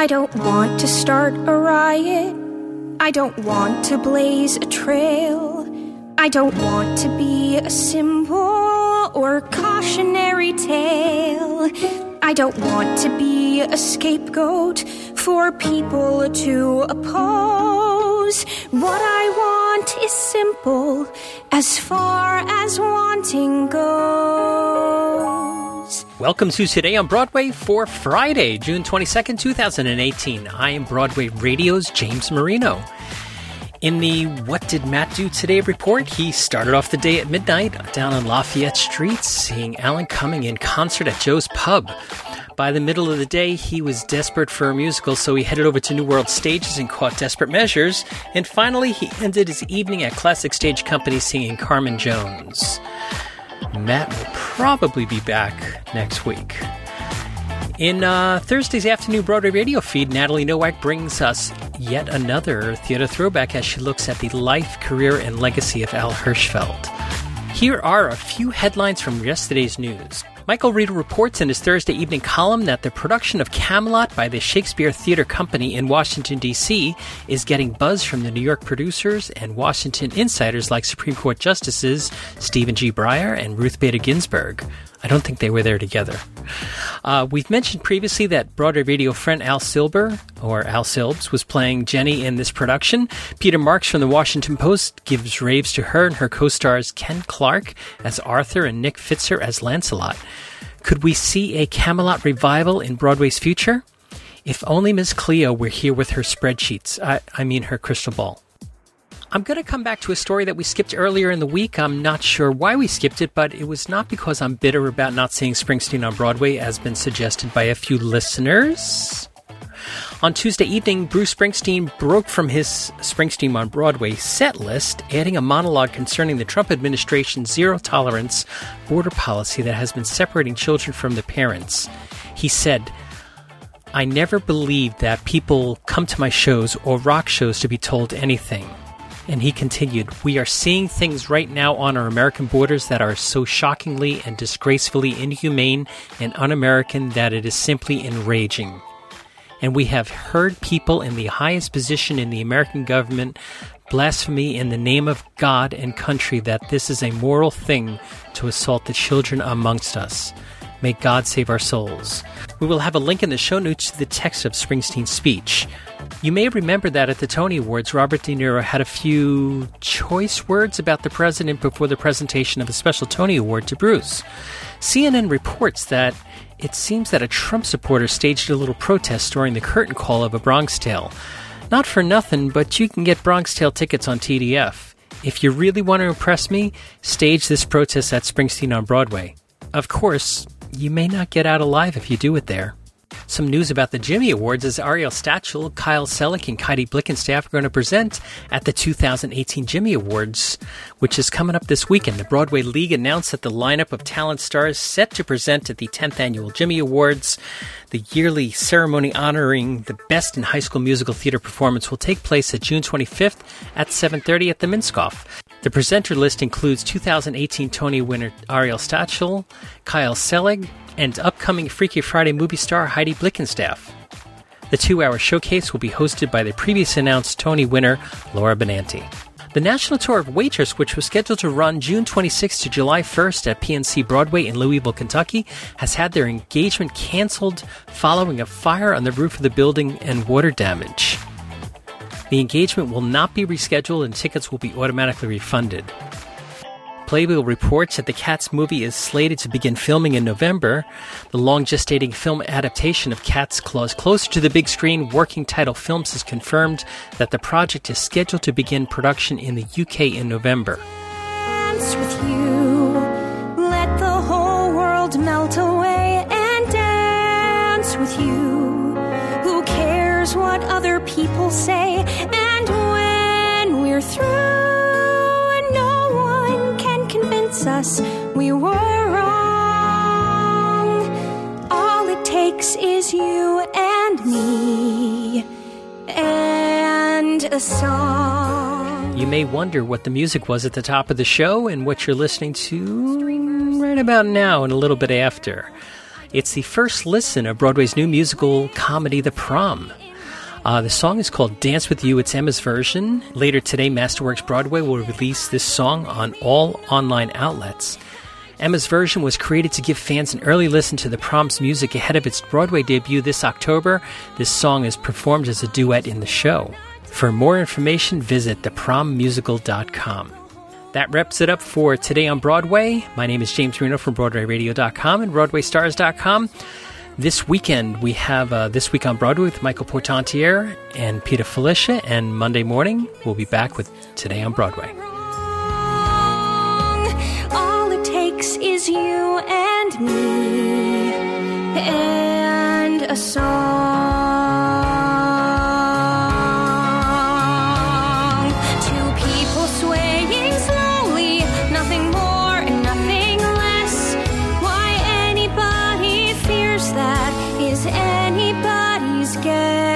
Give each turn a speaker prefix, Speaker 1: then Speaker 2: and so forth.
Speaker 1: I don't want to start a riot. I don't want to blaze a trail. I don't want to be a symbol or cautionary tale. I don't want to be a scapegoat for people to oppose. What I want is simple as far as wanting goes.
Speaker 2: Welcome to Today on Broadway for Friday, June 22nd, 2018. I am Broadway Radio's James Marino. In the What Did Matt Do Today report, he started off the day at midnight down on Lafayette Street, seeing Alan Cumming in concert at Joe's Pub. By the middle of the day, he was desperate for a musical, so he headed over to New World Stages and caught Desperate Measures. And finally, he ended his evening at Classic Stage Company singing Carmen Jones. Matt will probably be back next week. In uh, Thursday's afternoon Broadway radio feed, Natalie Nowak brings us yet another theater throwback as she looks at the life, career, and legacy of Al Hirschfeld. Here are a few headlines from yesterday's news. Michael Reeder reports in his Thursday evening column that the production of Camelot by the Shakespeare Theater Company in Washington, D.C. is getting buzz from the New York producers and Washington insiders like Supreme Court Justices Stephen G. Breyer and Ruth Bader Ginsburg. I don't think they were there together. Uh, we've mentioned previously that Broadway radio friend Al Silber, or Al Silbs, was playing Jenny in this production. Peter Marks from the Washington Post gives raves to her and her co stars Ken Clark as Arthur and Nick Fitzer as Lancelot. Could we see a Camelot revival in Broadway's future? If only Miss Cleo were here with her spreadsheets, I, I mean her crystal ball. I'm going to come back to a story that we skipped earlier in the week. I'm not sure why we skipped it, but it was not because I'm bitter about not seeing Springsteen on Broadway, as been suggested by a few listeners. On Tuesday evening, Bruce Springsteen broke from his Springsteen on Broadway set list, adding a monologue concerning the Trump administration's zero tolerance border policy that has been separating children from their parents. He said, I never believed that people come to my shows or rock shows to be told anything. And he continued, We are seeing things right now on our American borders that are so shockingly and disgracefully inhumane and un American that it is simply enraging. And we have heard people in the highest position in the American government blasphemy in the name of God and country that this is a moral thing to assault the children amongst us. May God save our souls. We will have a link in the show notes to the text of Springsteen's speech. You may remember that at the Tony Awards, Robert De Niro had a few choice words about the president before the presentation of a special Tony Award to Bruce. CNN reports that it seems that a Trump supporter staged a little protest during the curtain call of A Bronx Tale. Not for nothing, but you can get Bronx Tale tickets on TDF. If you really want to impress me, stage this protest at Springsteen on Broadway. Of course, you may not get out alive if you do it there. Some news about the Jimmy Awards is Ariel Stachel, Kyle Selig, and Heidi Blickenstaff are going to present at the 2018 Jimmy Awards, which is coming up this weekend. The Broadway League announced that the lineup of talent stars set to present at the 10th annual Jimmy Awards, the yearly ceremony honoring the best in high school musical theater performance, will take place at June 25th at 7:30 at the Minskoff. The presenter list includes 2018 Tony winner Ariel Stachel, Kyle Selig, and upcoming Freaky Friday movie star Heidi Blickenstaff. The two hour showcase will be hosted by the previously announced Tony winner Laura Benanti. The national tour of Waitress, which was scheduled to run June 26 to July 1st at PNC Broadway in Louisville, Kentucky, has had their engagement canceled following a fire on the roof of the building and water damage. The engagement will not be rescheduled and tickets will be automatically refunded. Playbill reports that the Cats movie is slated to begin filming in November. The long gestating film adaptation of Cats Claws Closer to the Big Screen Working Title Films has confirmed that the project is scheduled to begin production in the UK in November.
Speaker 1: With you. People say? And when we're through, no one can convince us we were wrong. All it takes is you and me and a song.
Speaker 2: You may wonder what the music was at the top of the show and what you're listening to right about now and a little bit after. It's the first listen of Broadway's new musical comedy, The Prom. Uh, the song is called Dance With You. It's Emma's version. Later today, Masterworks Broadway will release this song on all online outlets. Emma's version was created to give fans an early listen to the prom's music ahead of its Broadway debut this October. This song is performed as a duet in the show. For more information, visit theprommusical.com. That wraps it up for today on Broadway. My name is James Marino from BroadwayRadio.com and BroadwayStars.com. This weekend, we have uh, This Week on Broadway with Michael Portantiere and Peter Filichia, and Monday morning, we'll be back with Today on Broadway.
Speaker 1: All it takes is you and me and a song. Anybody's guess.